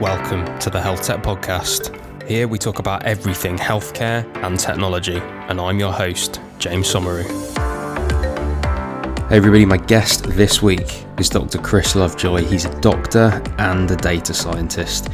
Welcome to the Health Tech Podcast. Here we talk about everything healthcare and technology, and I'm your host, James Somauroo. Hey everybody, my guest this week is Dr. Chris Lovejoy. He's a doctor and a data scientist.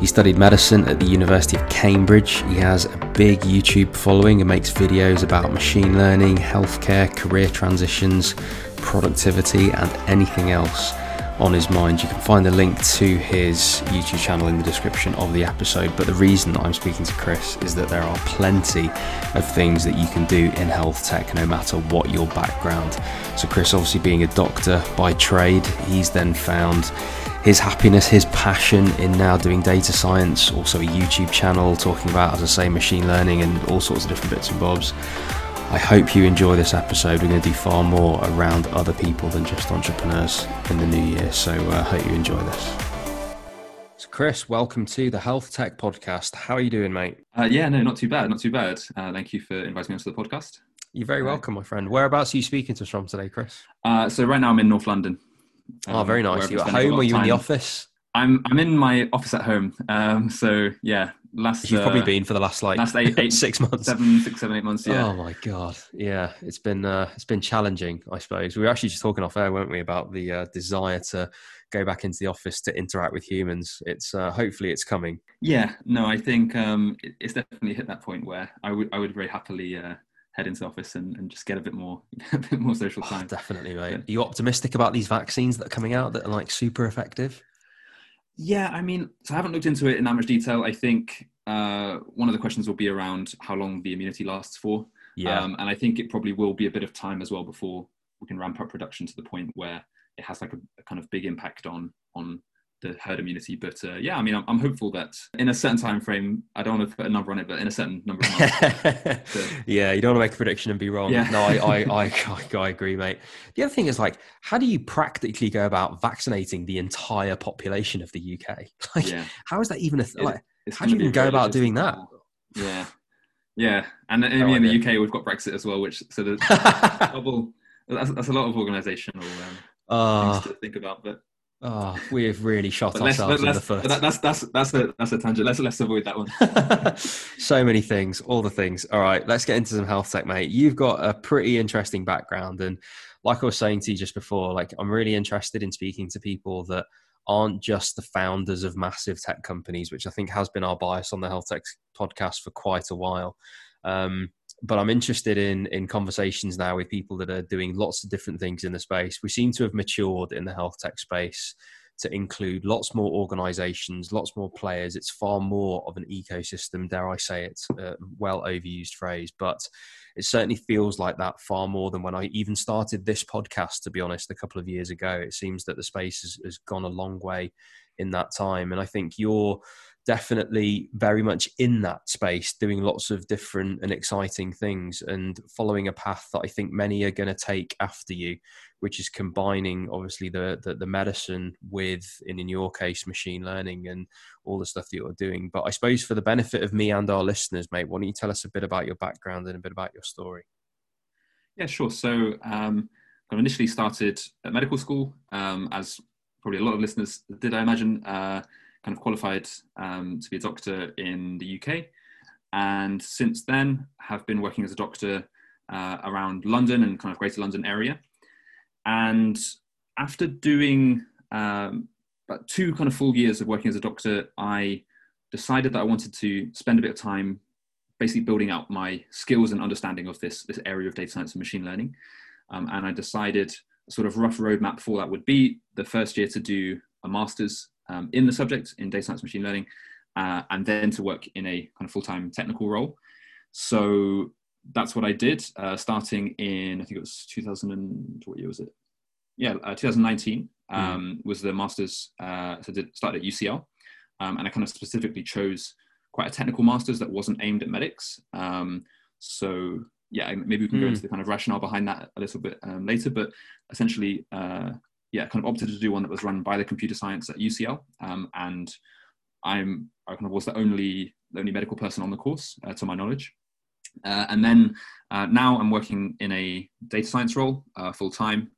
He studied medicine at the University of Cambridge. He has a big YouTube following and makes videos about machine learning, healthcare, career transitions, productivity, and anything else on his mind. You can find the link to his YouTube channel in the description of the episode. But the reason I'm speaking to Chris is that there are plenty of things that you can do in health tech no matter what your background. So, Chris, obviously being a doctor by trade, he's then found his happiness, his passion in now doing data science, also a YouTube channel talking about, as I say, machine learning and all sorts of different bits and bobs. I hope you enjoy this episode. We're going to do far more around other people than just entrepreneurs in the new year. So I uh, hope you enjoy this. So, Chris, welcome to the Health Tech Podcast. How are you doing, mate? Uh, yeah, no, not too bad. Not too bad. Uh, thank you for inviting me onto the podcast. You're very welcome, my friend. Whereabouts are you speaking to us from today, Chris? Uh, so, right now I'm in North London. Um, oh, very nice. You at home Are you in the office? I'm I'm in my office at home. Um, so yeah, last you've uh, probably been for the last like last eight, eight six months, seven, six, seven, eight months. Yeah. Oh my god, yeah, it's been uh, it's been challenging. I suppose we were actually just talking off air, weren't we, about the uh, desire to go back into the office to interact with humans. It's uh, hopefully it's coming. Yeah, no, I think um, it's definitely hit that point where I would I would very happily. Uh, head into the office and, and just get a bit more a bit more social oh, time. Oh, definitely, mate. Yeah. Are you optimistic about these vaccines that are coming out that are like super effective? Yeah, I mean, so I haven't looked into it in that much detail. I think uh, one of the questions will be around how long the immunity lasts for. Yeah. Um, and I think it probably will be a bit of time as well before we can ramp up production to the point where it has like a, a kind of big impact on on the herd immunity. But uh, yeah, I mean, I'm, I'm, hopeful that in a certain time frame, I don't want to put a number on it, but in a certain number of months. yeah, you don't want to make a prediction and be wrong. Yeah. No, I, I, I, I, agree, mate. The other thing is like, how do you practically go about vaccinating the entire population of the UK? Like, yeah. how is that even a th- like? How do you even go about doing that? Yeah, yeah, and in, in the UK we've got Brexit as well, which so there's double. That's, that's, a lot of organisational um, uh, things to think about, but Oh, we've really shot ourselves in the foot. That, that's that's that's a that's a tangent. Let's let's avoid that one. so many things, all the things. All right, let's get into some health tech, mate. You've got a pretty interesting background, and like I was saying to you just before, like I'm really interested in speaking to people that aren't just the founders of massive tech companies, which I think has been our bias on the health tech podcast for quite a while. Um, but I'm interested in in conversations now with people that are doing lots of different things in the space. We seem to have matured in the health tech space to include lots more organizations, lots more players. It's far more of an ecosystem, dare I say it, a well overused phrase, but it certainly feels like that far more than when I even started this podcast, to be honest, a couple of years ago. It seems that the space has, has gone a long way in that time. And I think you're definitely very much in that space, doing lots of different and exciting things and following a path that I think many are going to take after you, which is combining obviously the, the, the medicine with, and in your case, machine learning and all the stuff that you're doing. But I suppose for the benefit of me and our listeners, mate, why don't you tell us a bit about your background and a bit about your story? Yeah, sure. So um, I initially started at medical school, um, as probably a lot of listeners did, I imagine. Uh, kind of qualified um, to be a doctor in the UK, and since then have been working as a doctor uh, around London and kind of Greater London area. And after doing um, about two kind of full years of working as a doctor, I decided that I wanted to spend a bit of time basically building out my skills and understanding of this, this area of data science and machine learning. Um, and I decided sort of rough roadmap for that would be the first year to do a master's um, in the subject in data science machine learning, uh, and then to work in a kind of full time technical role. So that's what I did, uh, starting in I think it was 2000 and what year was it? Yeah, uh, 2019 hmm. um, mm. was the masters. Uh, so did started at UCL, um, and I kind of specifically chose quite a technical masters that wasn't aimed at medics. Um, so yeah, maybe we can mm. go hmm. into the kind of rationale behind that a little bit um, later. But essentially, uh, yeah, kind of opted to do one that was run by the computer science at UCL, um, and I'm I kind of was the only the only medical person on the course, uh, to my knowledge. Uh, and then uh, now I'm working in a data science role uh, full time,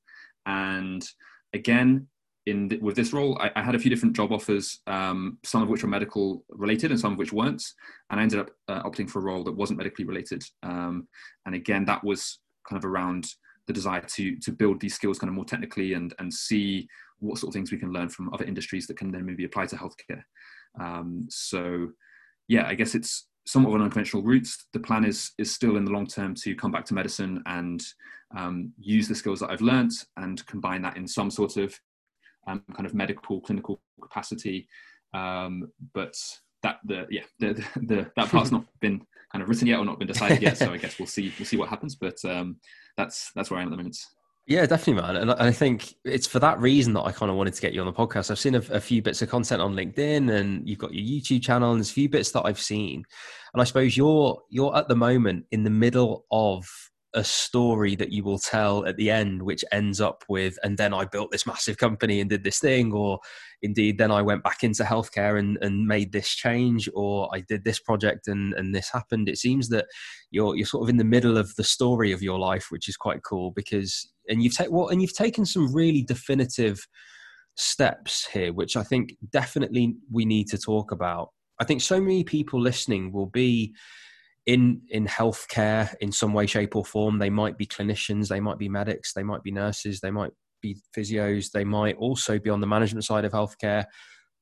and again, in the, with this role, I, I, had a few different job offers, um, some of which were medical related and some of which weren't. And I ended up uh, opting for a role that wasn't medically related. Um, and again, that was kind of around the desire to to build these skills kind of more technically and and see what sort of things we can learn from other industries that can then maybe apply to healthcare. Um, so, yeah, I guess it's somewhat of an unconventional route. The plan is is still in the long term to come back to medicine and um, use the skills that I've learned and combine that in some sort of um, kind of medical clinical capacity. Um, but that the yeah the, the, the that part's not been kind of written yet or not been decided yet. So I guess we'll see we'll see what happens. But um, that's that's where I am at the moment. Yeah, definitely, man. And I think it's for that reason that I kind of wanted to get you on the podcast. I've seen a, a, few bits of content on LinkedIn, and you've got your YouTube channel, and there's a few bits that I've seen. And I suppose you're you're at the moment in the middle of a story that you will tell at the end, which ends up with, and then I built this massive company and did this thing, or indeed, then I went back into healthcare and, and made this change, or I did this project and, and this happened. It seems that you're you're sort of in the middle of the story of your life, which is quite cool because and you've taken well, and you've taken some really definitive steps here, which I think definitely we need to talk about. I think so many people listening will be in in healthcare in some way shape or form they might be clinicians they might be medics they might be nurses they might be physios they might also be on the management side of healthcare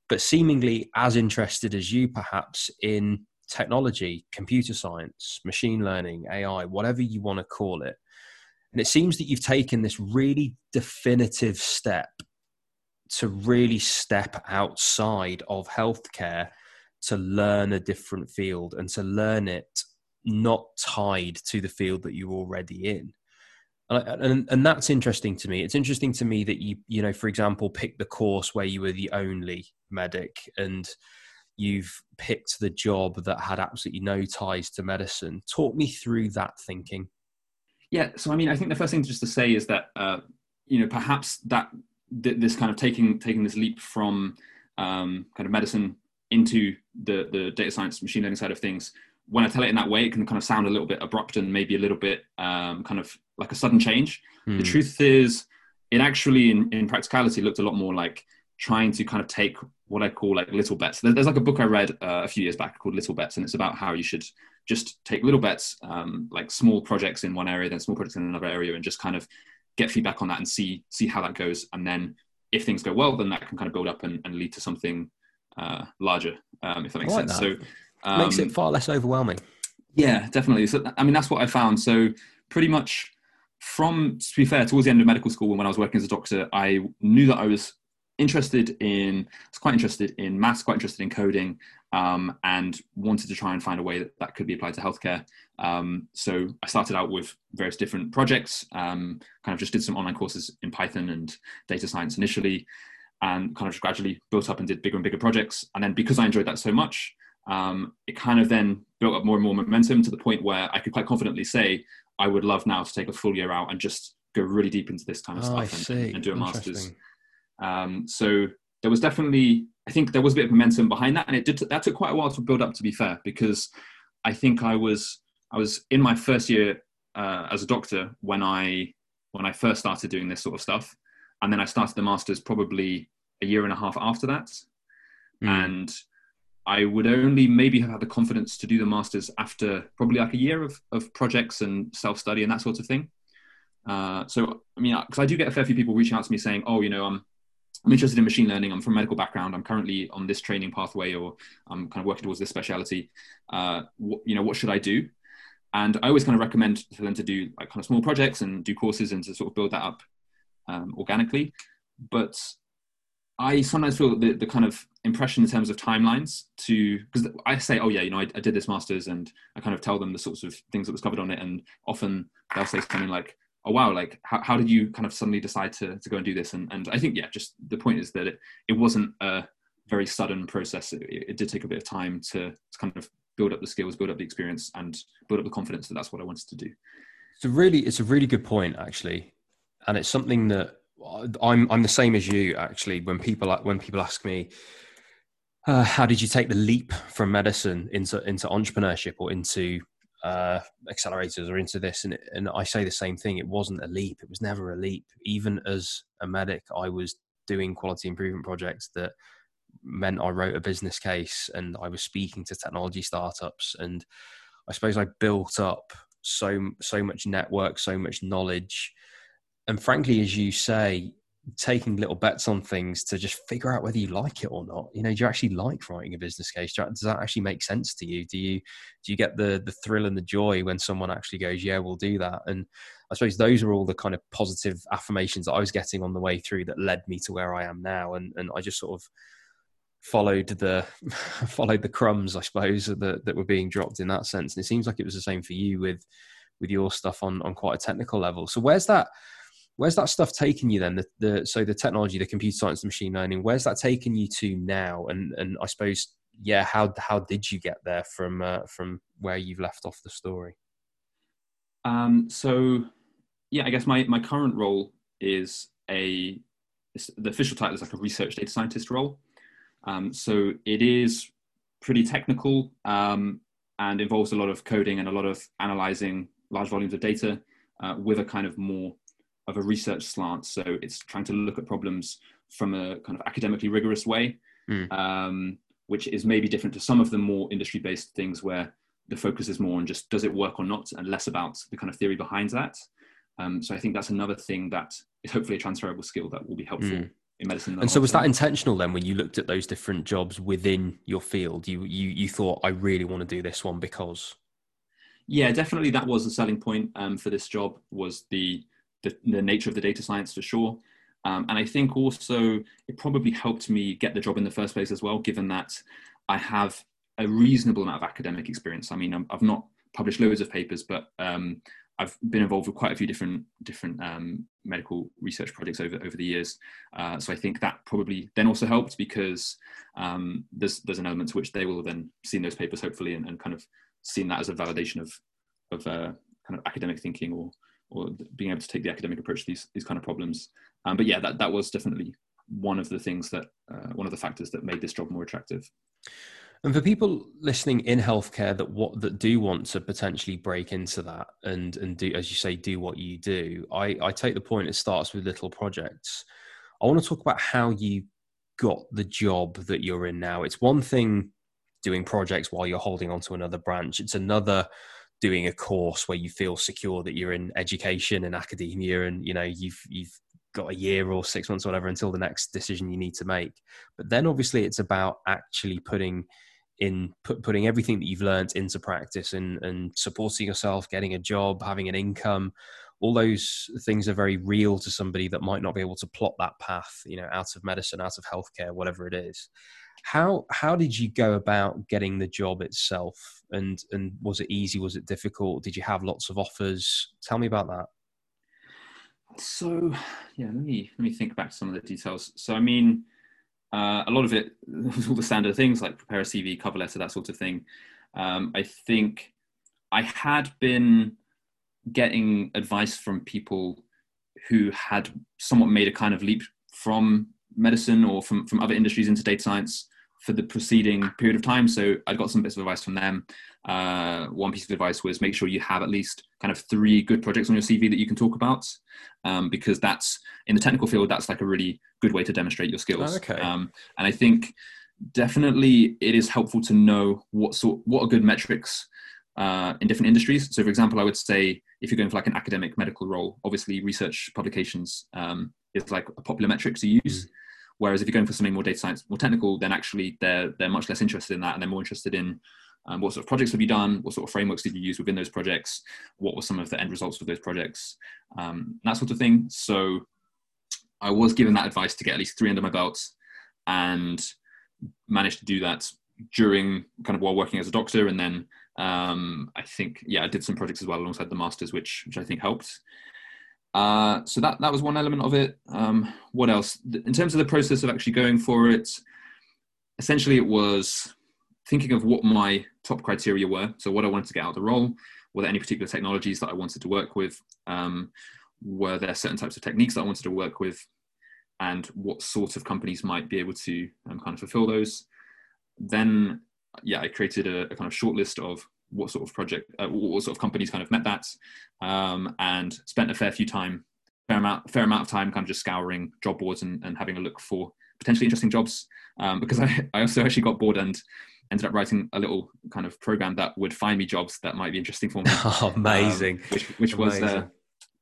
but seemingly as interested as you perhaps in technology computer science machine learning ai whatever you want to call it. And it seems that you've taken this really definitive step to really step outside of healthcare to learn a different field and to learn it not tied to the field that you're already in. And, and, and that's interesting to me. It's interesting to me that you, you know, for example, picked the course where you were the only medic, and you've picked the job that had absolutely no ties to medicine. Talk me through that thinking. Yeah, so I mean, I think the first thing just to say is that uh, you know perhaps that th- this kind of taking taking this leap from um, kind of medicine into the the data science machine learning side of things when I tell it in that way, it can kind of sound a little bit abrupt and maybe a little bit um, kind of like a sudden change. Mm. The hmm. truth is, it actually, in, in practicality, looked a lot more like trying to kind of take what I call like little bets. There's like a book I read uh, a few years back called Little Bets, and it's about how you should just take little bets, um, like small projects in one area, then small projects in another area, and just kind of get feedback on that and see see how that goes. And then if things go well, then that can kind of build up and, and lead to something uh, larger, um, if that makes like sense. That. So um, Makes it um, far less overwhelming. Yeah, definitely. So, I mean, that's what I found. So, pretty much from, to be fair, towards the end of medical school, when I was working as a doctor, I knew that I was interested in, I was quite interested in maths, quite interested in coding, um, and wanted to try and find a way that that could be applied to healthcare. Um, so I started out with various different projects, um, kind of just did some online courses in Python and data science initially, and kind of just gradually built up and did bigger and bigger projects. And then because I enjoyed that so much, um, it kind of then built up more and more momentum to the point where I could quite confidently say I would love now to take a full year out and just go really deep into this kind of oh, stuff and, and, do a master's. Um, so there was definitely, I think there was a bit of momentum behind that, and it did. That took quite a while to build up. To be fair, because I think I was I was in my first year uh, as a doctor when I when I first started doing this sort of stuff, and then I started the masters probably a year and a half after that, mm. and I would only maybe have had the confidence to do the masters after probably like a year of, of projects and self study and that sort of thing. Uh, so I mean, because I do get a fair few people reaching out to me saying, "Oh, you know, I'm I'm interested in machine learning. I'm from medical background. I'm currently on this training pathway, or I'm kind of working towards this specialty. Uh, wh- you know, what should I do?" And I always kind of recommend for them to do like kind of small projects and do courses and to sort of build that up um, organically. But I sometimes feel the, the kind of impression in terms of timelines to because I say, oh yeah, you know, I, I, did this masters, and I kind of tell them the sorts of things that was covered on it, and often they'll say something like, oh wow, like how, how did you kind of suddenly decide to to go and do this? And and I think yeah, just the point is that it, it wasn't a very sudden process. It, it did take a bit of time to, to kind of build up the skills, build up the experience, and build up the confidence that that's what I wanted to do. It's a really it's a really good point actually, and it's something that I'm I'm the same as you actually. When people when people ask me, uh, how did you take the leap from medicine into into entrepreneurship or into uh, accelerators or into this, and and I say the same thing. It wasn't a leap. It was never a leap. Even as a medic, I was doing quality improvement projects that meant I wrote a business case and I was speaking to technology startups and I suppose I built up so so much network, so much knowledge, and frankly, as you say, taking little bets on things to just figure out whether you like it or not. You know, do you actually like writing a business case? Does that actually make sense to you? Do you do you get the the thrill and the joy when someone actually goes, "Yeah, we'll do that"? And I suppose those are all the kind of positive affirmations that I was getting on the way through that led me to where I am now. And and I just sort of followed the followed the crumbs, I suppose, that that were being dropped in that sense. And it seems like it was the same for you with with your stuff on on quite a technical level. So where's that where's that stuff taking you then? The, the so the technology, the computer science, the machine learning, where's that taking you to now? And and I suppose yeah, how how did you get there from uh, from where you've left off the story? Um, so yeah, I guess my my current role is a the official title is like a research data scientist role. Um, so it is pretty technical um, and involves a lot of coding and a lot of analyzing large volumes of data uh, with a kind of more of a research slant. So it's trying to look at problems from a kind of academically rigorous way, mm. um, which is maybe different to some of the more industry based things where the focus is more on just does it work or not and less about the kind of theory behind that. Um, so I think that's another thing that is hopefully a transferable skill that will be helpful mm in medicine. And so, was that intentional then when you looked at those different jobs within your field? You you you thought, I really want to do this one because. Yeah, definitely. That was the selling point um, for this job was the, the, the nature of the data science for sure, um, and I think also it probably helped me get the job in the first place as well, given that I have a reasonable amount of academic experience. I mean, i have not published loads of papers, but um, I've been involved with quite a few different different um, medical research projects over over the years. Uh, so I think that probably then also helped because um, there's there's an element to which they will then seen those papers hopefully and, and kind of seen that as a validation of of uh, kind of academic thinking or or being able to take the academic approach to these these kind of problems. Um, but yeah, that that was definitely one of the things that uh, one of the factors that made this job more attractive. And for people listening in healthcare that what that do want to potentially break into that and and do as you say do what you do, I, I take the point it starts with little projects. I want to talk about how you got the job that you're in now. It's one thing doing projects while you're holding on to another branch. It's another doing a course where you feel secure that you're in education and academia and you know you've you've got a year or six months or whatever until the next decision you need to make. But then obviously it's about actually putting in put, putting everything that you've learned into practice and, and supporting yourself, getting a job, having an income, all those things are very real to somebody that might not be able to plot that path, you know, out of medicine, out of healthcare, whatever it is. How how did you go about getting the job itself? And and was it easy? Was it difficult? Did you have lots of offers? Tell me about that. So yeah, let me let me think back to some of the details. So I mean, uh, a lot of it was all the standard things like prepare a CV, cover letter, that sort of thing. Um, I think I had been getting advice from people who had somewhat made a kind of leap from medicine or from, from other industries into data science for the preceding period of time. So I got some bits of advice from them. Uh, one piece of advice was make sure you have at least kind of three good projects on your CV that you can talk about, um, because that's in the technical field that's like a really good way to demonstrate your skills. Oh, okay. Um, and I think definitely it is helpful to know what sort what are good metrics uh, in different industries. So, for example, I would say if you're going for like an academic medical role, obviously research publications um, is like a popular metric to use. Whereas if you're going for something more data science, more technical, then actually they're they're much less interested in that, and they're more interested in um, what sort of projects have you done, what sort of frameworks did you use within those projects, what were some of the end results of those projects, um, that sort of thing. So I was given that advice to get at least three under my belt, and managed to do that during kind of while working as a doctor, and then um, I think yeah I did some projects as well alongside the masters, which which I think helped. Uh, so that that was one element of it. Um, what else? In terms of the process of actually going for it, essentially it was thinking of what my top criteria were. So what I wanted to get out of the role. Were there any particular technologies that I wanted to work with? Um, were there certain types of techniques that I wanted to work with? And what sort of companies might be able to um, kind of fulfill those? Then, yeah, I created a, a kind of short list of what sort of project, uh, what sort of companies kind of met that, um, and spent a fair few time fair amount fair amount of time kind of just scouring job boards and, and having a look for potentially interesting jobs um, because I, I also actually got bored and ended up writing a little kind of program that would find me jobs that might be interesting for me. Oh, amazing! Um, which which was uh,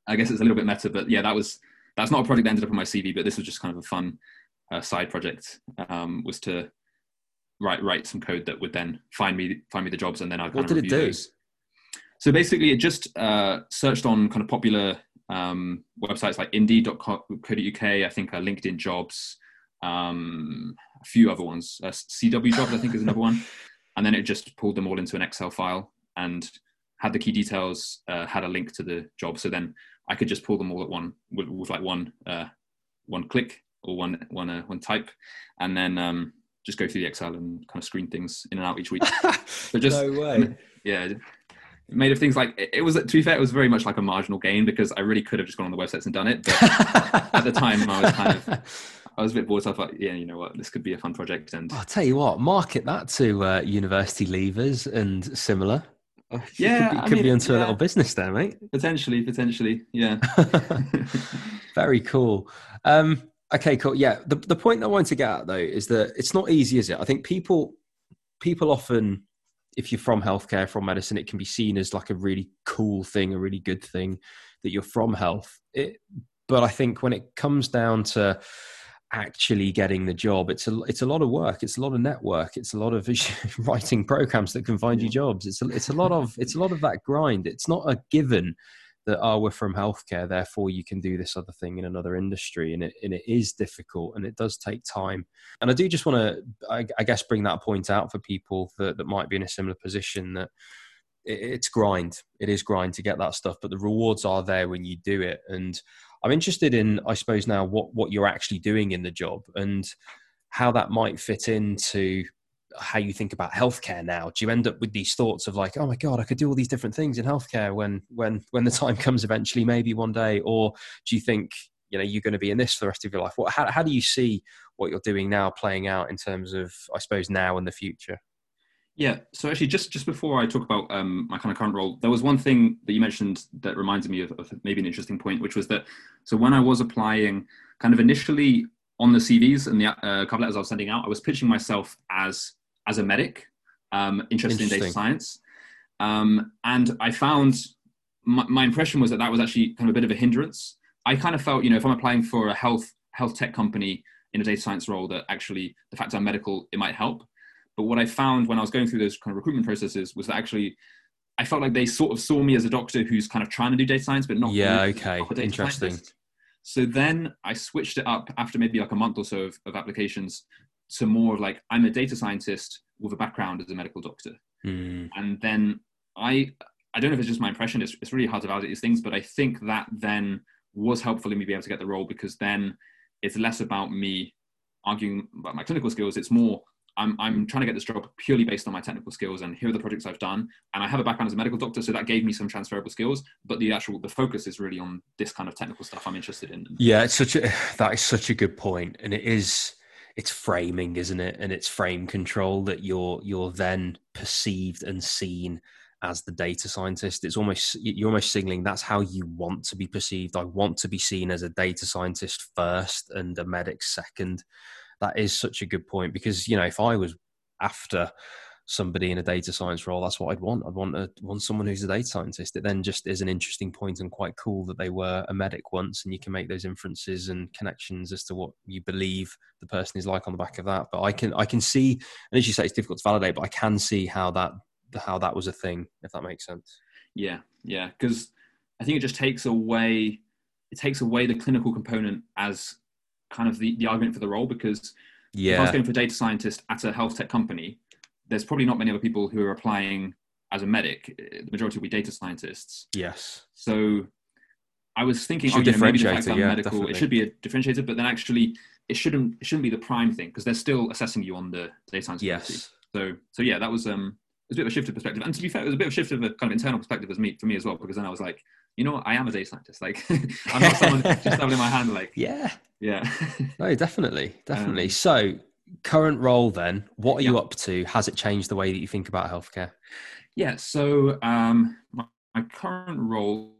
I guess it's a little bit meta, but yeah, that was that's not a project that ended up on my CV, but this was just kind of a fun uh, side project. Um, was to write write some code that would then find me find me the jobs, and then I'd kind what did it do? Those. So basically, it just uh, searched on kind of popular um, websites like Indeed.co.uk, I think uh, LinkedIn Jobs, um, a few other ones. Uh, CW Jobs, I think, is another one. And then it just pulled them all into an Excel file and had the key details, uh, had a link to the job. So then I could just pull them all at one with, with like one uh, one click or one one uh, one type, and then um, just go through the Excel and kind of screen things in and out each week. so just no way. Yeah, made of things like it was to be fair it was very much like a marginal gain because i really could have just gone on the websites and done it but at the time i was kind of i was a bit bored so i thought yeah you know what this could be a fun project and i'll tell you what market that to uh, university leavers and similar yeah could be, could mean, be into yeah. a little business there mate potentially potentially yeah very cool um okay cool yeah the, the point i wanted to get at though is that it's not easy is it i think people people often if you're from healthcare, from medicine, it can be seen as like a really cool thing, a really good thing that you're from health. It, but I think when it comes down to actually getting the job, it's a it's a lot of work. It's a lot of network. It's a lot of writing programs that can find you jobs. It's a, it's a lot of it's a lot of that grind. It's not a given that oh we're from healthcare therefore you can do this other thing in another industry and it, and it is difficult and it does take time. And i do just want to I, I, guess bring that point out for people that, that might be in a similar position that it, it's grind. It is grind to get that stuff but the rewards are there when you do it. And i'm interested in i suppose now what what you're actually doing in the job and how that might fit into how you think about healthcare now do you end up with these thoughts of like oh my god i could do all these different things in healthcare when when when the time comes eventually maybe one day or do you think you know you're going to be in this for the rest of your life? What how, how do you see what you're doing now playing out in terms of i suppose now and the future? Yeah so actually just just before i talk about um, my kind of current role there was one thing that you mentioned that reminded me of, of maybe an interesting point which was that so when i was applying kind of initially on the CVs and the uh, cover letters I was sending out, I was pitching myself as as a medic, um, interested in data science. Um, and I found my, my, impression was that that was actually kind of a bit of a hindrance. I kind of felt, you know, if I'm applying for a health health tech company in a data science role, that actually the fact I'm medical it might help. But what I found when I was going through those kind of recruitment processes was that actually I felt like they sort of saw me as a doctor who's kind of trying to do data science, but not. Yeah. Really okay. Interesting. Scientist. So then I switched it up after maybe like a month or so of, of applications to more of like I'm a data scientist with a background as a medical doctor. Mm. And then I I don't know if it's just my impression, it's, it's really hard to validate these things, but I think that then was helpful in me being able to get the role because then it's less about me arguing about my clinical skills. It's more I'm, I'm trying to get this job purely based on my technical skills and here are the projects I've done. And I have a background as a medical doctor, so that gave me some transferable skills. But the actual the focus is really on this kind of technical stuff I'm interested in. Yeah, it's such a that is such a good point, and it is it's framing, isn't it? And it's frame control that you're you're then perceived and seen as the data scientist. It's almost you're almost signaling that's how you want to be perceived. I want to be seen as a data scientist first and a medic second. That is such a good point because you know if I was after somebody in a data science role, that's what I'd want. I'd want a, want someone who's a data scientist. It then just is an interesting point and quite cool that they were a medic once, and you can make those inferences and connections as to what you believe the person is like on the back of that. But I can I can see, and as you say, it's difficult to validate, but I can see how that how that was a thing, if that makes sense. Yeah, yeah, because I think it just takes away it takes away the clinical component as kind of the, the argument for the role because yeah. if I was going for a data scientist at a health tech company, there's probably not many other people who are applying as a medic. The majority will be data scientists. Yes. So I was thinking, oh, you know, maybe the fact yeah, medical, definitely. it should be a differentiator, but then actually it shouldn't it shouldn't be the prime thing because they're still assessing you on the data science. Yes. So so yeah, that was um it was a bit of a shift of perspective, and to be fair, it was a bit of a shift of a kind of internal perspective as me for me as well because then I was like, you know, what? I am a data scientist. Like I'm not someone just doubling my hand. Like yeah, yeah. no, definitely, definitely. Um, so current role then what are yeah. you up to has it changed the way that you think about healthcare yeah so um, my, my, current role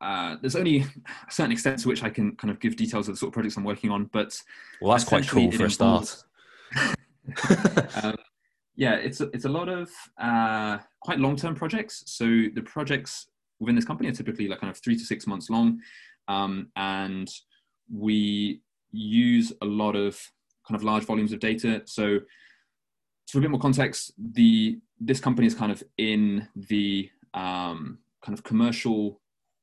uh, there's only a certain extent to which I can kind of give details of the sort of projects I'm working on, but well, that's quite cool for a start. um, yeah, it's a, it's a lot of uh, quite long term projects. So the projects within this company are typically like kind of three to six months long, um, and we use a lot of kind of large volumes of data. So for a bit more context, the this company is kind of in the um, kind of commercial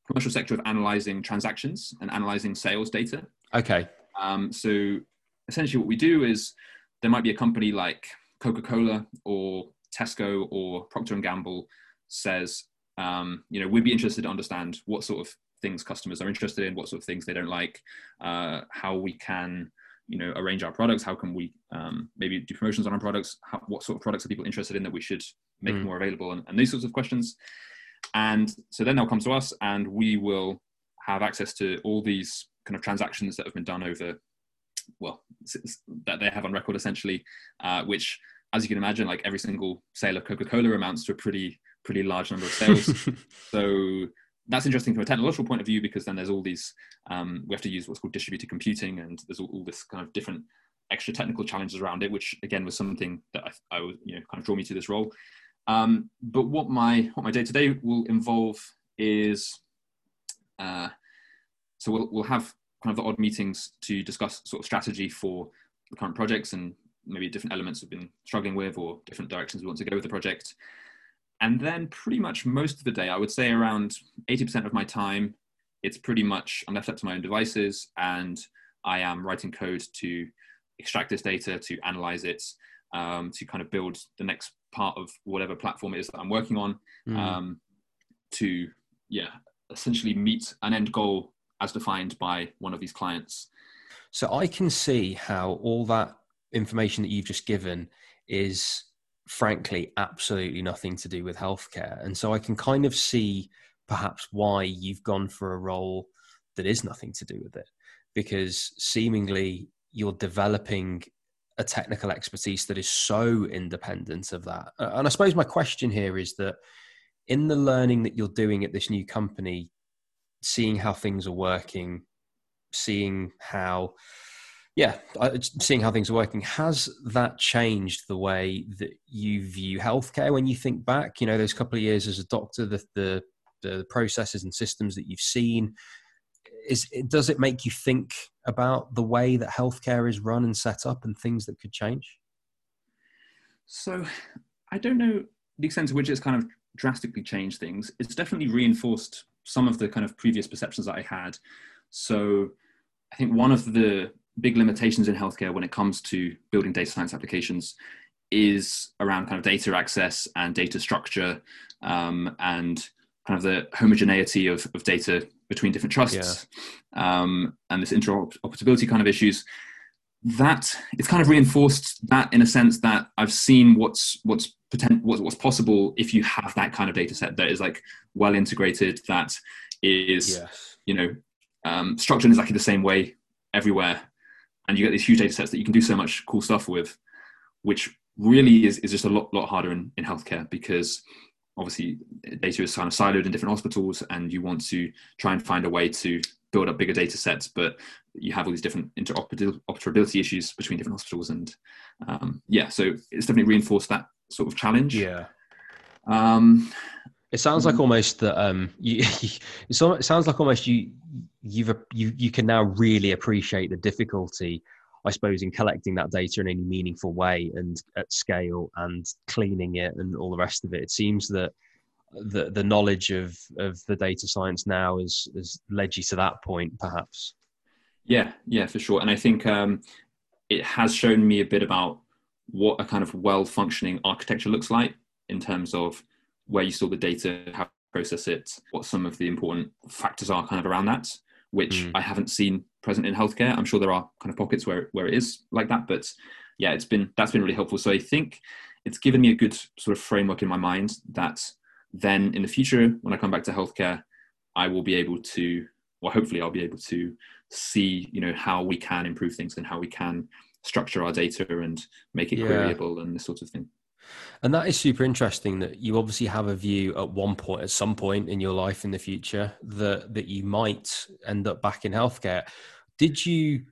commercial sector of analyzing transactions and analyzing sales data. Okay. Um, so essentially, what we do is there might be a company like Coca-Cola or Tesco or Procter and Gamble says, um, you know, we'd be interested to understand what sort of things customers are interested in, what sort of things they don't like, uh, how we can, you know, arrange our products, how can we um, maybe do promotions on our products, how, what sort of products are people interested in that we should make mm. more available, and, and these sorts of questions. And so then they'll come to us, and we will have access to all these kind of transactions that have been done over well that they have on record essentially, uh, which as you can imagine, like every single sale of Coca-Cola amounts to a pretty pretty large number of sales. so that's interesting from a technological point of view because then there's all these um, we have to use what's called distributed computing and there's all, all, this kind of different extra technical challenges around it which again was something that I, I was you know kind of draw me to this role um, but what my what my day to day will involve is uh, so we'll, we'll have kind of the odd meetings to discuss sort of strategy for the current projects and maybe different elements we've been struggling with or different directions we want to go with the project. And then pretty much most of the day, I would say around 80% of my time, it's pretty much I'm left up to my own devices and I am writing code to extract this data, to analyze it, um, to kind of build the next part of whatever platform it is that I'm working on, mm. um, to yeah, essentially meet an end goal as defined by one of these clients. So I can see how all that information that you've just given is frankly absolutely nothing to do with healthcare. And so I can kind of see perhaps why you've gone for a role that is nothing to do with it because seemingly you're developing a technical expertise that is so independent of that. And I suppose my question here is that in the learning that you're doing at this new company, seeing how things are working, seeing how, yeah, seeing how things are working, has that changed the way that you view healthcare when you think back? You know, those couple of years as a doctor, the the, the processes and systems that you've seen, is does it make you think about the way that healthcare is run and set up and things that could change? So, I don't know the extent to which it's kind of drastically changed things. It's definitely reinforced some of the kind of previous perceptions that I had. So I think one of the big limitations in healthcare when it comes to building data science applications is around kind of data access and data structure um, and kind of the homogeneity of, of data between different trusts yeah. um, and this interoperability kind of issues that it's kind of reinforced that in a sense that I've seen what's what's potent, what's, what's possible if you have that kind of data set that is like well integrated, that is yes. you know um, structured in exactly the same way everywhere, and you get these huge data sets that you can do so much cool stuff with, which really is, is just a lot lot harder in, in healthcare because obviously data is kind of siloed in different hospitals and you want to try and find a way to build up bigger data sets but you have all these different interoperability issues between different hospitals and um, yeah so it's definitely reinforced that sort of challenge. Yeah. Um, it sounds like almost that um, you, it sounds like almost you you've you you can now really appreciate the difficulty I suppose, in collecting that data in any meaningful way and at scale and cleaning it and all the rest of it. It seems that the the knowledge of of the data science now has has led you to that point, perhaps. Yeah, yeah, for sure. And I think um, it has shown me a bit about what a kind of well functioning architecture looks like in terms of where you store the data, how to process it, what some of the important factors are kind of around that, which mm. I haven't seen present in healthcare. I'm sure there are kind of pockets where where it is like that, but yeah, it's been that's been really helpful. So I think it's given me a good sort of framework in my mind that then in the future when I come back to healthcare, I will be able to, well, hopefully I'll be able to see you know how we can improve things and how we can structure our data and make it yeah. queryable and this sort of thing. And that is super interesting that you obviously have a view at one point, at some point in your life in the future, that that you might end up back in healthcare. Did you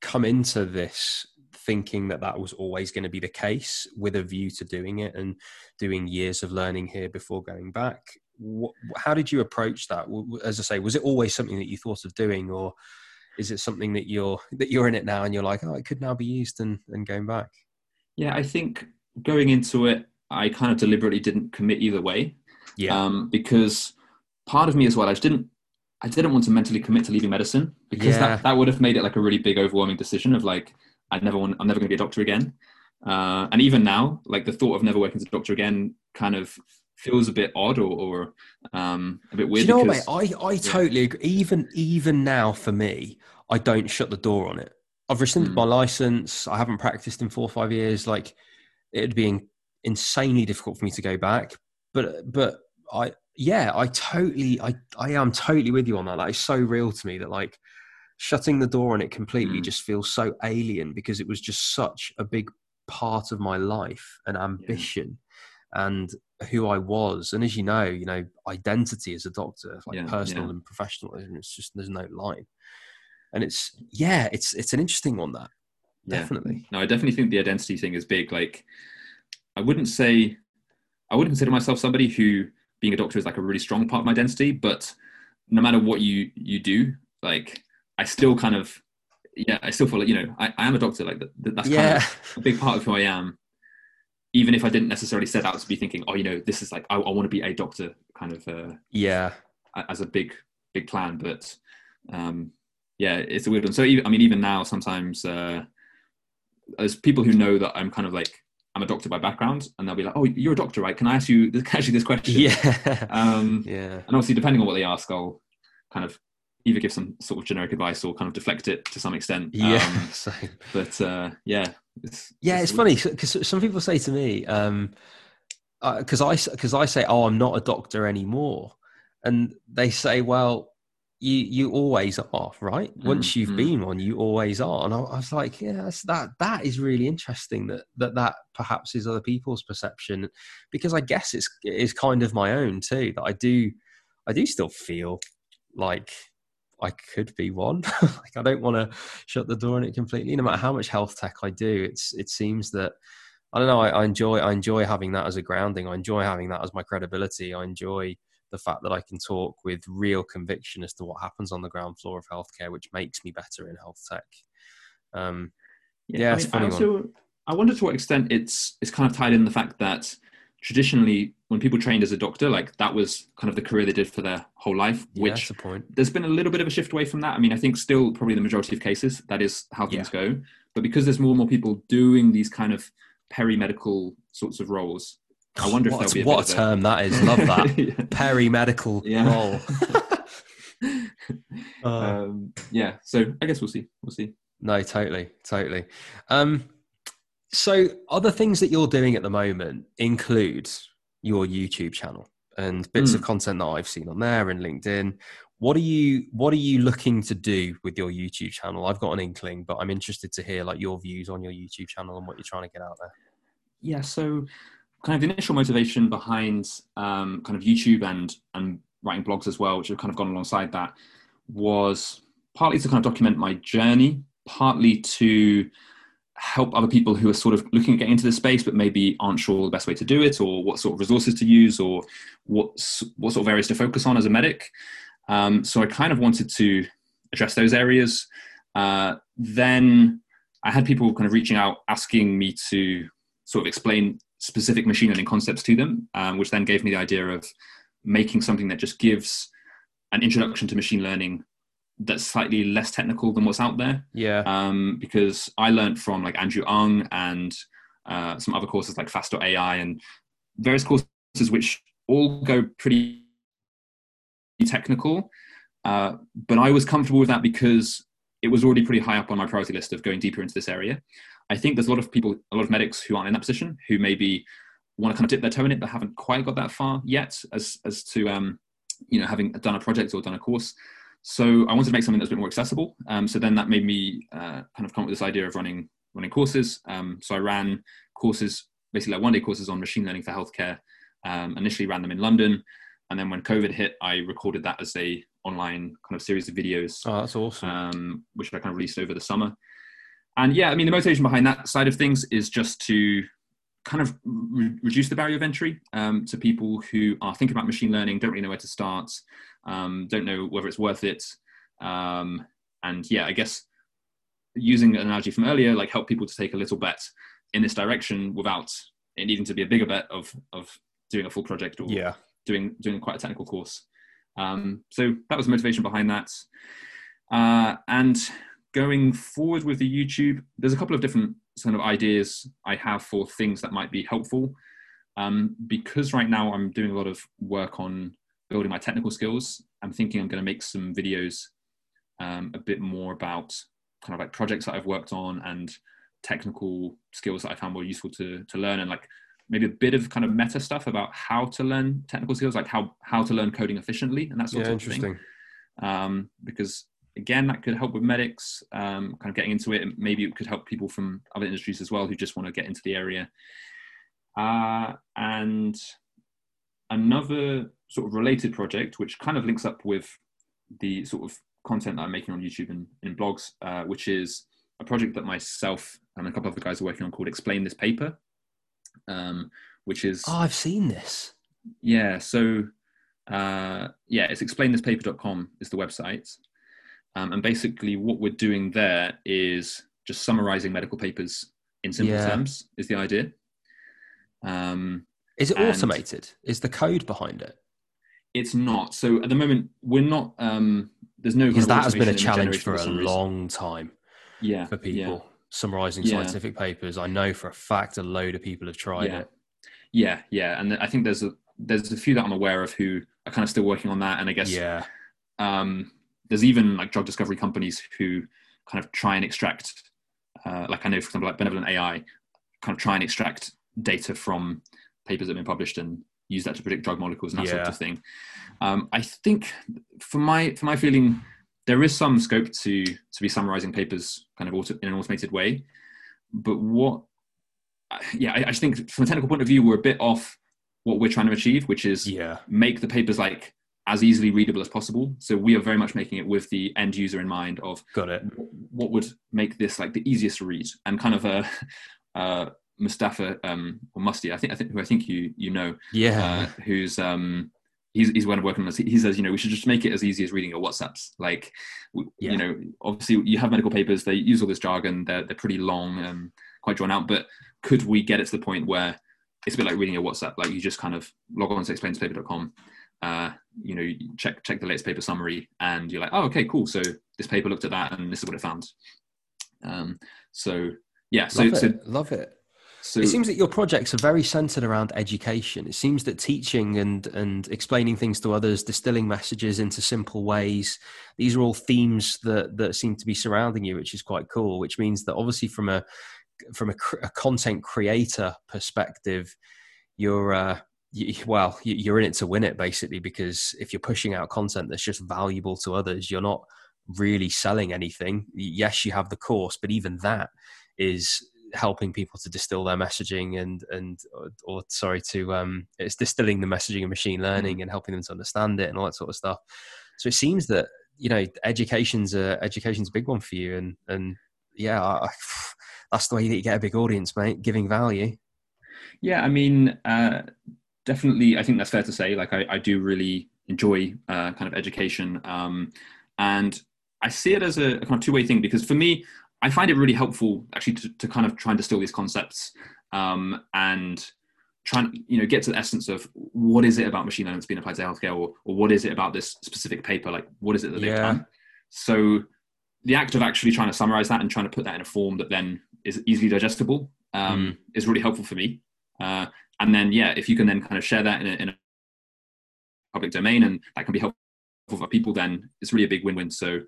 come into this thinking that that was always going to be the case with a view to doing it and doing years of learning here before going back? How did you approach that? As I say, was it always something that you thought of doing, or is it something that you're that you're in it now and you're like, oh, it could now be used and, and going back? Yeah, I think going into it, I kind of deliberately didn't commit either way. Yeah. Um, because part of me as well, I just didn't, I didn't want to mentally commit to leaving medicine because yeah. that, that would have made it like a really big overwhelming decision of like, I never want, I'm never going to be a doctor again. Uh, and even now, like the thought of never working as a doctor again kind of feels a bit odd or, or um, a bit weird. Do you know because, what, mate? I, I yeah. totally agree. Even, even now for me, I don't shut the door on it. I've rescinded mm. my license. I haven't practiced in four or five years. Like it'd be insanely difficult for me to go back. But but I yeah, I totally I I am totally with you on that. That is so real to me that like shutting the door on it completely mm. just feels so alien because it was just such a big part of my life and ambition yeah. and who I was. And as you know, you know, identity as a doctor, like yeah, personal yeah. and professional, it's just there's no line. And it's yeah, it's it's an interesting one that definitely. No, I definitely think the identity thing is big. Like I wouldn't say I wouldn't consider myself somebody who being a doctor is like a really strong part of my identity, but no matter what you you do, like I still kind of yeah, I still feel like you know I, I am a doctor. Like that, that's yeah. kind of a big part of who I am. Even if I didn't necessarily set out to be thinking, oh, you know, this is like I, I want to be a doctor, kind of. Uh, yeah. As a big big plan, but um, yeah, it's a weird one. So even, I mean, even now, sometimes uh, as people who know that I'm kind of like I'm a doctor by background, and they'll be like, "Oh, you're a doctor, right? Can I ask you, ask you this question?" Yeah. Um, yeah. And obviously, depending on what they ask, I'll kind of either give some sort of generic advice or kind of deflect it to some extent. Yeah. Um, same. But uh, yeah, it's, yeah, it's, it's funny because some people say to me, because um, uh, I because I say, "Oh, I'm not a doctor anymore," and they say, "Well." You you always are right? Once mm-hmm. you've been one you always are. And I, I, was like yeah that that is really interesting that that that perhaps is other people's perception. Because i guess it's it is kind of my own too that i do i do still feel like i could be one. Like i don't want to shut the door on it completely. No matter how much health tech i do it's it seems that i don't know I, I enjoy i enjoy having that as a grounding. I enjoy having that as my credibility. I enjoy the fact that I can talk with real conviction as to what happens on the ground floor of healthcare, which makes me better in health tech. Um, yeah, yeah I, mean, I, also, I wonder to what extent it's it's kind of tied in the fact that traditionally when people trained as a doctor like that was kind of the career they did for their whole life yeah, which point. there's been a little bit of a shift away from that i mean i think still probably the majority of cases that is how things yeah. go but because there's more and more people doing these kind of peri-medical sorts of roles I wonder what, if there'll be a what a term that is. Love that yeah. peri-medical yeah. role. uh, um, yeah, so I guess we'll see. We'll see. No, totally, totally. Um, so, other things that you're doing at the moment include your YouTube channel and bits mm. of content that I've seen on there and LinkedIn. What are you What are you looking to do with your YouTube channel? I've got an inkling, but I'm interested to hear like your views on your YouTube channel and what you're trying to get out there. Yeah, so kind of the initial motivation behind um, kind of YouTube and and writing blogs as well, which have kind of gone alongside that, was partly to kind of document my journey, partly to help other people who are sort of looking at getting into this space but maybe aren't sure the best way to do it or what sort of resources to use or what what sort of areas to focus on as a medic. Um, so i kind of wanted to address those areas. Uh, then i had people kind of reaching out asking me to sort of explain specific machine learning concepts to them, um, which then gave me the idea of making something that just gives an introduction to machine learning that's slightly less technical than what's out there. Yeah. Um, because I learned from like Andrew Ng and uh, some other courses like Fast.ai and various courses which all go pretty technical. Uh, but I was comfortable with that because it was already pretty high up on my priority list of going deeper into this area. I think there's a lot of people, a lot of medics who aren't in that position who maybe want to kind of dip their toe in it, but haven't quite got that far yet as, as to, um, you know, having done a project or done a course. So I wanted to make something that's a bit more accessible. Um, so then that made me uh, kind of come up with this idea of running running courses. Um, so I ran courses basically like one day courses on machine learning for healthcare. Um, initially ran them in London, and then when COVID hit, I recorded that as a online kind of series of videos. Oh, that's awesome. Um, which I kind of released over the summer. And yeah, I mean, the motivation behind that side of things is just to kind of re- reduce the barrier of entry um, to people who are thinking about machine learning, don't really know where to start, um, don't know whether it's worth it. Um, and yeah, I guess using an analogy from earlier, like help people to take a little bet in this direction without it needing to be a bigger bet of of doing a full project or yeah. doing doing quite a technical course. Um, so that was the motivation behind that. Uh, and going forward with the YouTube, there's a couple of different sort of ideas I have for things that might be helpful. Um, because right now I'm doing a lot of work on building my technical skills, I'm thinking I'm going to make some videos um, a bit more about kind of like projects that I've worked on and technical skills that I found more useful to to learn and like maybe a bit of kind of meta stuff about how to learn technical skills, like how how to learn coding efficiently and that sort yeah, of interesting. thing. Um, because again, that could help with medics, um, kind of getting into it. Maybe it could help people from other industries as well who just want to get into the area. Uh, and another sort of related project, which kind of links up with the sort of content that I'm making on YouTube and in blogs, uh, which is a project that myself and a couple of the guys are working on called Explain This Paper, um, which is. Oh, I've seen this. Yeah, so uh, yeah, it's explainthispaper.com is the website. Um, and basically, what we're doing there is just summarizing medical papers in simple Yeah. terms, is the idea. Um, Is it automated? Is the code behind it? it's not. So at the moment, we're not. Um, there's no. Because that has been a automation in the challenge for a long time yeah, for people. Summarizing Yeah. scientific papers. I know for a fact a load of people have tried Yeah. it. Yeah, yeah, and I think there's a there's a few that I'm aware of who are kind of still working on that, and I guess Yeah. um, there's even like drug discovery companies who kind of try and extract, uh, like I know for example like Benevolent AI, kind of try and extract data from papers that have been published and use that to predict drug molecules and that sort of thing. Um, I think for my for my feeling, there is some scope to to be summarizing papers kind of auto, in an automated way, but what yeah, I, I just think from a technical point of view, we're a bit off what we're trying to achieve, which is Yeah. make the papers like as easily readable as possible. So we are very much making it with the end user in mind of Got it. what would make this like the easiest to read and kind of a uh, Mustafa um, or Musty, I think I think who I think you you know, Yeah. uh, who's um he's he's one working on this. He says you know we should just make it as easy as reading your WhatsApps. Like Yeah. you know obviously you have medical papers they use all this jargon they're they're pretty long and quite drawn out, but could we get it to the point where it's a bit like reading a WhatsApp. Like you just kind of log on to explainthispaper.com, uh, you know, you check check the latest paper summary, and you're like, oh, okay, cool. So this paper looked at that, and this is what it found. Um, so yeah, so Love so. Love it. So it seems that your projects are very centered around education. It seems that teaching and and explaining things to others, distilling messages into simple ways, these are all themes that that seem to be surrounding you, which is quite cool. Which means that obviously from a from a, a content creator perspective, you're uh, you, well, you're in it to win it basically because if you're pushing out content that's just valuable to others, you're not really selling anything. Yes, you have the course, but even that is helping people to distill their messaging and and or, or sorry to um it's distilling the messaging of machine learning and helping them to understand it and all that sort of stuff so it seems that you know education's a education's a big one for you and and yeah I, that's the way that you get a big audience mate giving value yeah, I mean, uh, definitely, I think that's fair to say. Like, I, I do really enjoy uh, kind of education, um, and I see it as a, a kind of two way thing because for me, I find it really helpful actually to, to kind of try and distill these concepts um, and try and you know get to the essence of what is it about machine learning that's been applied to healthcare, or, or what is it about this specific paper? Like, what is it that they've Yeah. done? So, the act of actually trying to summarize that and trying to put that in a form that then is easily digestible um, is really helpful for me. Uh, and then, yeah, if you can then kind of share that in a, in a public domain and that can be helpful for people, then it's really a big win-win. So,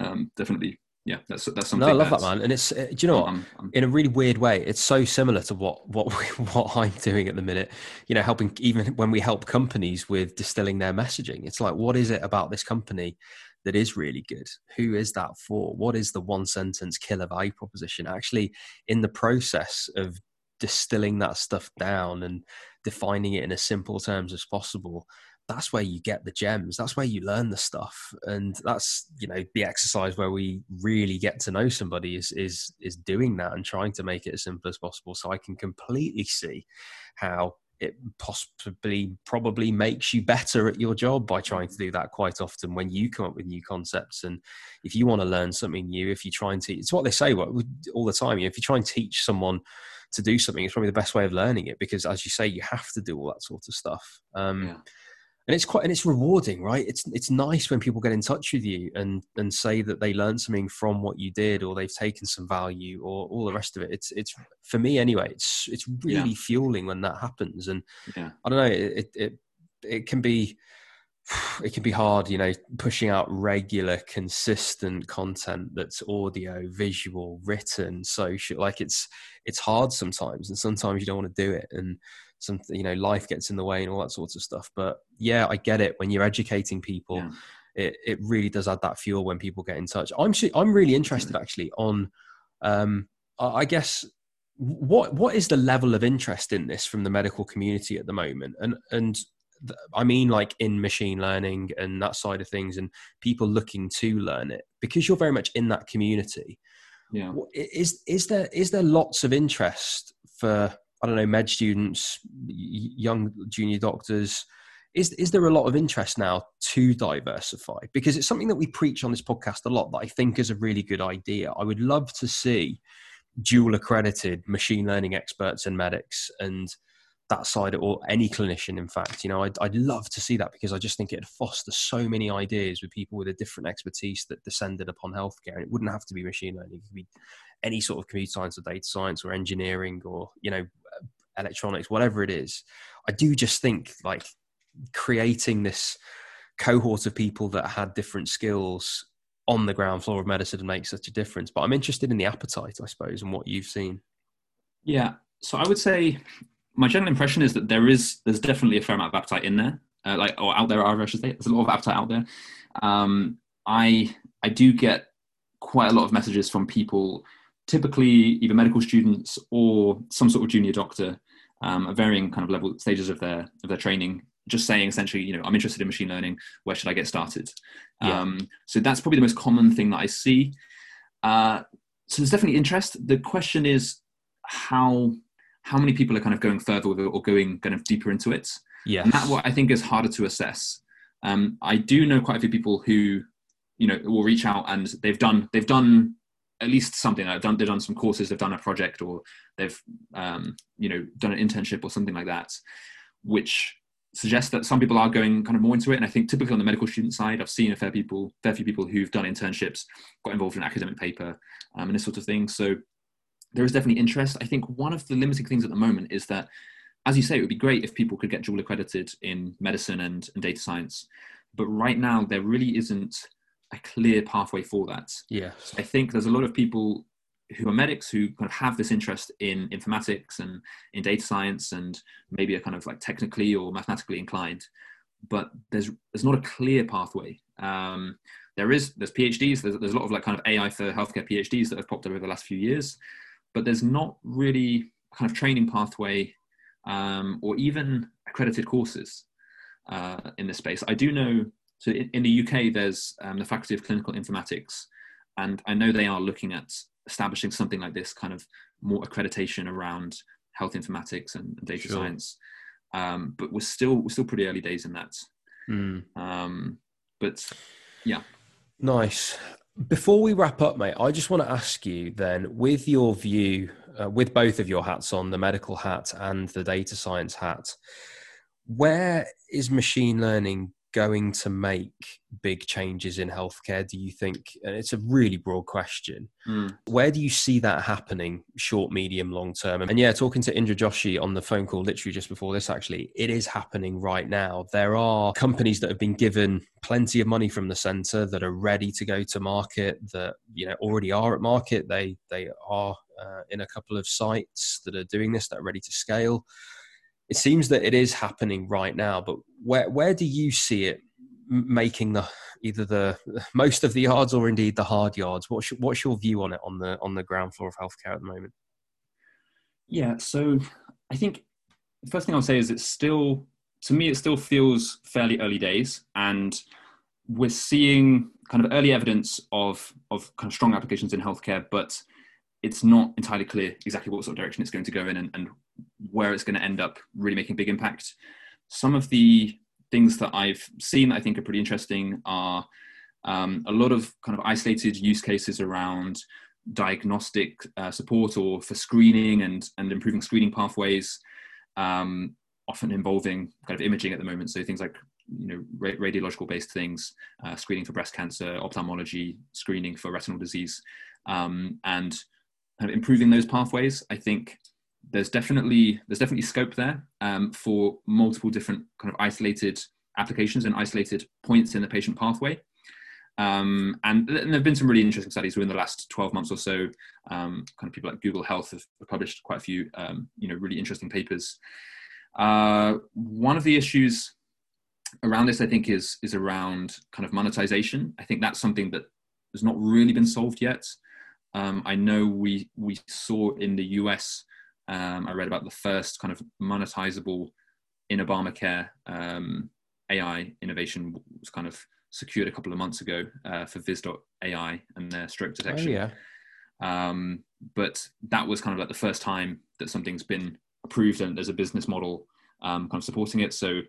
um, definitely, yeah, that's that's something. no i love that man. And it's uh, do you know what? I'm- I'm- in a really weird way it's so similar to what what we, what i'm doing at the minute you know helping even when we help companies with distilling their messaging. It's like what is it about this company that is really good? Who is that for? What is the one sentence killer value proposition? Actually in the process of distilling that stuff down and defining it in as simple terms as possible that's where you get the gems that's where you learn the stuff and that's you know the exercise where we really get to know somebody is is is doing that and trying to make it as simple as possible so i can completely see how it possibly probably makes you better at your job by trying to do that quite often when you come up with new concepts. And if you want to learn something new if you try and teach it's what they say all the time You if you try and teach someone to do something it's probably the best way of learning it because as you say you have to do all that sort of stuff. Um, yeah and it's quite and it's rewarding right it's it's nice when people get in touch with you and and say that they learned something from what you did or they've taken some value or all the rest of it it's it's for me anyway it's it's really yeah. fueling when that happens and yeah. i don't know it, it it can be it can be hard, you know, pushing out regular, consistent content that's audio, visual, written, social. Like it's it's hard sometimes, and sometimes you don't want to do it. And some you know life gets in the way and all that sorts of stuff but yeah i get it when you're educating people yeah. it, it really does add that fuel when people get in touch i'm i'm really interested actually on um i guess what what is the level of interest in this from the medical community at the moment and and I mean, like in machine learning and that side of things, and people looking to learn it because you're very much in that community. Yeah, is is there is there lots of interest for I don't know, med students, young junior doctors. Is, is there a lot of interest now to diversify? Because it's something that we preach on this podcast a lot that I think is a really good idea. I would love to see dual accredited machine learning experts and medics and that side or any clinician in fact you know I'd, I'd love to see that because i just think it'd foster so many ideas with people with a different expertise that descended upon healthcare and it wouldn't have to be machine learning. It could be any sort of computer science or data science or engineering or you know electronics whatever it is. I do just think like creating this cohort of people that had different skills on the ground floor of medicine makes such a difference. But i'm interested in the appetite i suppose and what you've seen. Yeah. So i would say my general impression is that there is there's definitely a fair amount of appetite in there, uh, like or out there. I should say there's a lot of appetite out there. Um, I I do get quite a lot of messages from people, typically either medical students or some sort of junior doctor, um, at varying kind of level stages of their of their training, just saying essentially, you know, I'm interested in machine learning. Where should I get started? Yeah. Um, so that's probably the most common thing that I see. Uh, so there's definitely interest. The question is how how many people are kind of going further with it or going kind of deeper into it. Yeah, and that what I think is harder to assess. Um, I do know quite a few people who, you know, will reach out and they've done they've done at least something. They've done they've done some courses, they've done a project, or they've um, you know done an internship or something like that, which suggests that some people are going kind of more into it. And I think typically on the medical student side, I've seen a fair people, fair few people who've done internships, got involved in an academic paper, um, and this sort of thing. So there is definitely interest. I think one of the limiting things at the moment is that, as you say, it would be great if people could get dual accredited in medicine and, and data science. But right now, there really isn't a clear pathway for that. Yes. I think there's a lot of people who are medics who kind of have this interest in informatics and in data science and maybe are kind of like technically or mathematically inclined, but there's there's not a clear pathway. Um, there is there's PhDs. There's, there's a lot of like kind of AI for healthcare PhDs that have popped up over the last few years but there's not really kind of training pathway um, or even accredited courses uh, in this space. I do know, so in, in the UK, there's um, the Faculty of Clinical Informatics, and I know they are looking at establishing something like this kind of more accreditation around health informatics and data sure. science. Um, but we're still we're still pretty early days in that. Mm. Um, but yeah, nice. Before we wrap up, mate, I just want to ask you then, with your view, uh, with both of your hats on, the medical hat and the data science hat, where is machine learning going to make big changes in healthcare, do you think? And it's a really broad question. Mm. Where do you see that happening, short, medium, long term? And yeah, talking to Indra Joshi on the phone call literally just before this, actually, it is happening right now. There are companies that have been given plenty of money from the center that are ready to go to market, that you know already are at market. They they are uh, in a couple of sites that are doing this that are ready to scale it seems that it is happening right now. But where where do you see it making the either the most of the yards or indeed the hard yards? What's your, what's your view on it on the on the ground floor of healthcare at the moment? Yeah, so I think the first thing I'll say is it's still, to me, it still feels fairly early days, and we're seeing kind of early evidence of of kind of strong applications in healthcare, but it's not entirely clear exactly what sort of direction it's going to go in and, and where it's going to end up really making a big impact. Some of the things that I've seen that I think are pretty interesting are um, a lot of kind of isolated use cases around diagnostic uh, support or for screening and, and improving screening pathways, um, often involving kind of imaging at the moment. So things like you know ra- radiological based things, uh, screening for breast cancer, ophthalmology, screening for retinal disease, um, and kind of improving those pathways. I think there's definitely there's definitely scope there um, for multiple different kind of isolated applications and isolated points in the patient pathway. Um, and, and, there have been some really interesting studies within the last 12 months or so. Um, kind of people like Google Health have published quite a few, um, you know, really interesting papers. Uh, one of the issues around this, I think, is is around kind of monetization. I think that's something that has not really been solved yet. Um, I know we we saw in the US. Um, I read about the first kind of monetizable in Obamacare um, AI innovation was kind of secured a couple of months ago uh, for Viz.ai and their stroke oh, detection. Oh, yeah. Um, but that was kind of like the first time that something's been approved and there's a business model um, kind of supporting it. So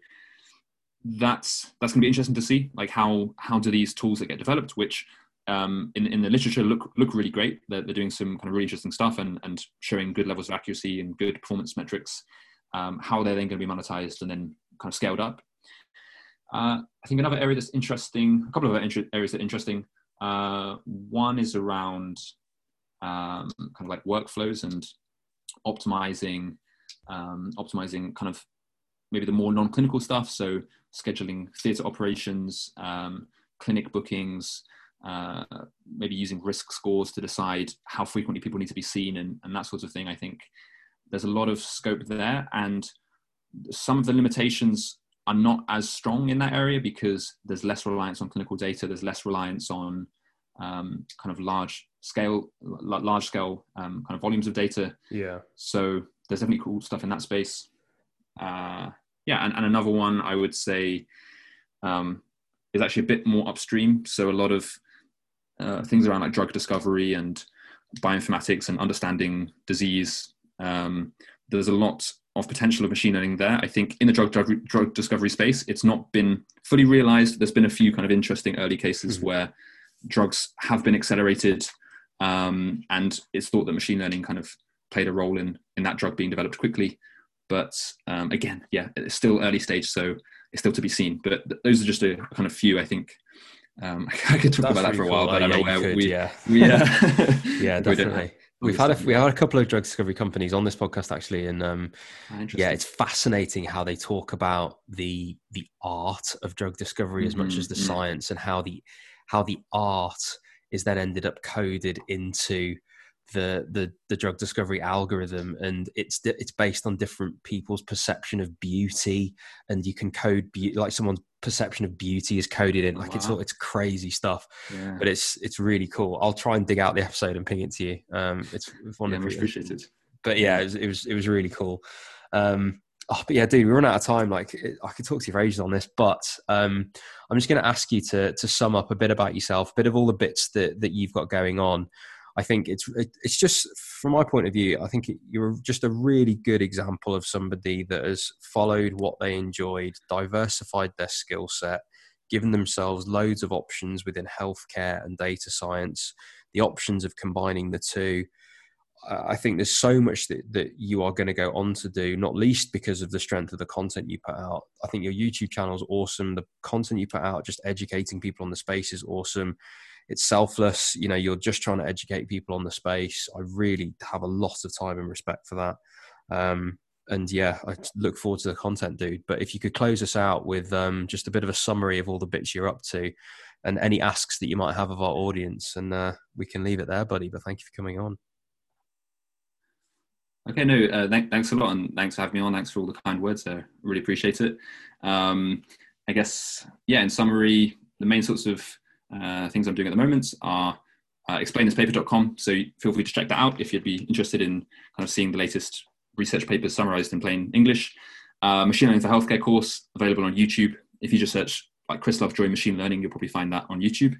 that's that's going to be interesting to see, like how how do these tools that get developed, which um, in in the literature look look really great. They're, they're doing some kind of really interesting stuff and and showing good levels of accuracy and good performance metrics. Um, how they're then going to be monetized and then kind of scaled up uh, I think another area that's interesting, a couple of other areas that are interesting. Uh, one is around um, kind of like workflows and optimizing, um, optimizing kind of maybe the more non-clinical stuff. So scheduling theatre operations, um, clinic bookings, uh, maybe using risk scores to decide how frequently people need to be seen and, and that sort of thing. I think there's a lot of scope there, and some of the limitations are not as strong in that area because there's less reliance on clinical data. There's less reliance on um, kind of large scale, large scale um, kind of volumes of data. Yeah. So there's definitely cool stuff in that space. Uh, yeah, and, and another one I would say um, is actually a bit more upstream. So a lot of uh, things around like drug discovery and bioinformatics and understanding disease. Um, there's a lot of potential of machine learning there. I think in the drug, drug, drug discovery space, it's not been fully realized. There's been a few kind of interesting early cases mm-hmm. where drugs have been accelerated, um, and it's thought that machine learning kind of played a role in in that drug being developed quickly. But um, again, yeah, it's still early stage, so it's still to be seen. But th- those are just a kind of few, I think. Um, I could talk That's about that for a while, cool. but I don't know where could, we, yeah, we, uh, yeah, definitely. We've had a, we had a couple of drug discovery companies on this podcast actually, and um, ah, yeah, it's fascinating how they talk about the the art of drug discovery mm-hmm, as much as the mm-hmm. science, and how the how the art is then ended up coded into the the the drug discovery algorithm and it's it's based on different people's perception of beauty and you can code be- like someone's perception of beauty is coded in. Like wow. it's all it's crazy stuff. Yeah. but it's it's really cool. I'll try and dig out the episode and ping it to you. Um it's one yeah, much appreciated but yeah it was, it was it was really cool. Um oh, but yeah dude we run out of time. Like i could talk to you for ages on this but um i'm just going to ask you to to sum up a bit about yourself a bit of all the bits that that you've got going on I think it's it's just from my point of view, I think you're just a really good example of somebody that has followed what they enjoyed, diversified their skill set, given themselves loads of options within healthcare and data science, the options of combining the two. I think there's so much that, that you are going to go on to do, not least because of the strength of the content you put out. I think your YouTube channel is awesome. The content you put out, just educating people on the space, is awesome it's selfless. You know, you're just trying to educate people on the space. I really have a lot of time and respect for that. Um, and yeah, I look forward to the content, dude. But if you could close us out with um, just a bit of a summary of all the bits you're up to, and any asks that you might have of our audience, and uh, we can leave it there, buddy. But thank you for coming on. Okay, no, uh, th- thanks a lot, and thanks for having me on. Thanks for all the kind words there. Really appreciate it. Um, I guess, yeah. In summary, the main sorts of uh, things I'm doing at the moment are uh, explainthispaper.com. So feel free to check that out if you'd be interested in kind of seeing the latest research papers summarized in plain English. Uh, machine learning for healthcare course available on YouTube. If you just search like Chris Lovejoy machine learning, you'll probably find that on YouTube.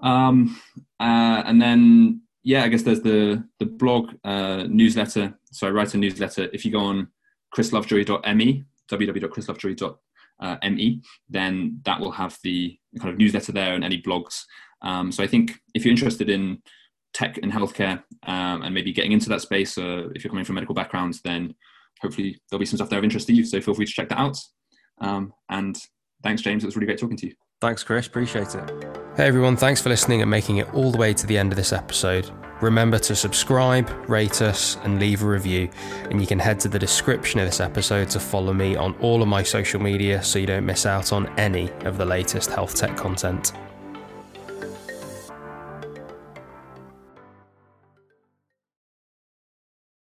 Um, uh, and then yeah, I guess there's the the blog uh, newsletter. So I write a newsletter. If you go on chrislovejoy.me, www.chrislovejoy.me, then that will have the kind of newsletter there and any blogs. Um, so I think if you're interested in tech and healthcare um, and maybe getting into that space, uh, if you're coming from medical backgrounds, then hopefully there'll be some stuff there of interest to you. So feel free to check that out. Um, and thanks, James. It was really great talking to you. Thanks, Chris. Appreciate it. Hey, everyone. Thanks for listening and making it all the way to the end of this episode. Remember to subscribe, rate us, and leave a review. And you can head to the description of this episode to follow me on all of my social media so you don't miss out on any of the latest health tech content.